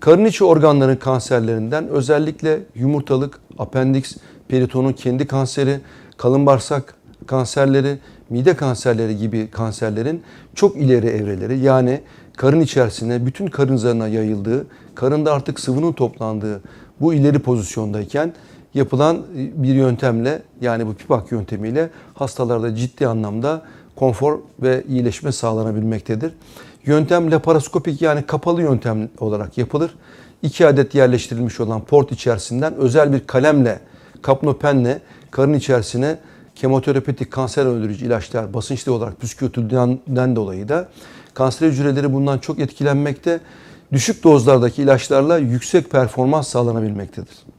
Karın içi organların kanserlerinden özellikle yumurtalık, apendiks, peritonun kendi kanseri, kalın bağırsak kanserleri, mide kanserleri gibi kanserlerin çok ileri evreleri yani karın içerisine bütün karın zarına yayıldığı, karında artık sıvının toplandığı bu ileri pozisyondayken yapılan bir yöntemle yani bu pipak yöntemiyle hastalarda ciddi anlamda konfor ve iyileşme sağlanabilmektedir. Yöntem laparoskopik yani kapalı yöntem olarak yapılır. İki adet yerleştirilmiş olan port içerisinden özel bir kalemle, kapnopenle karın içerisine kemoterapetik kanser öldürücü ilaçlar basınçlı olarak püskürtüldüğünden dolayı da kanser hücreleri bundan çok etkilenmekte. Düşük dozlardaki ilaçlarla yüksek performans sağlanabilmektedir.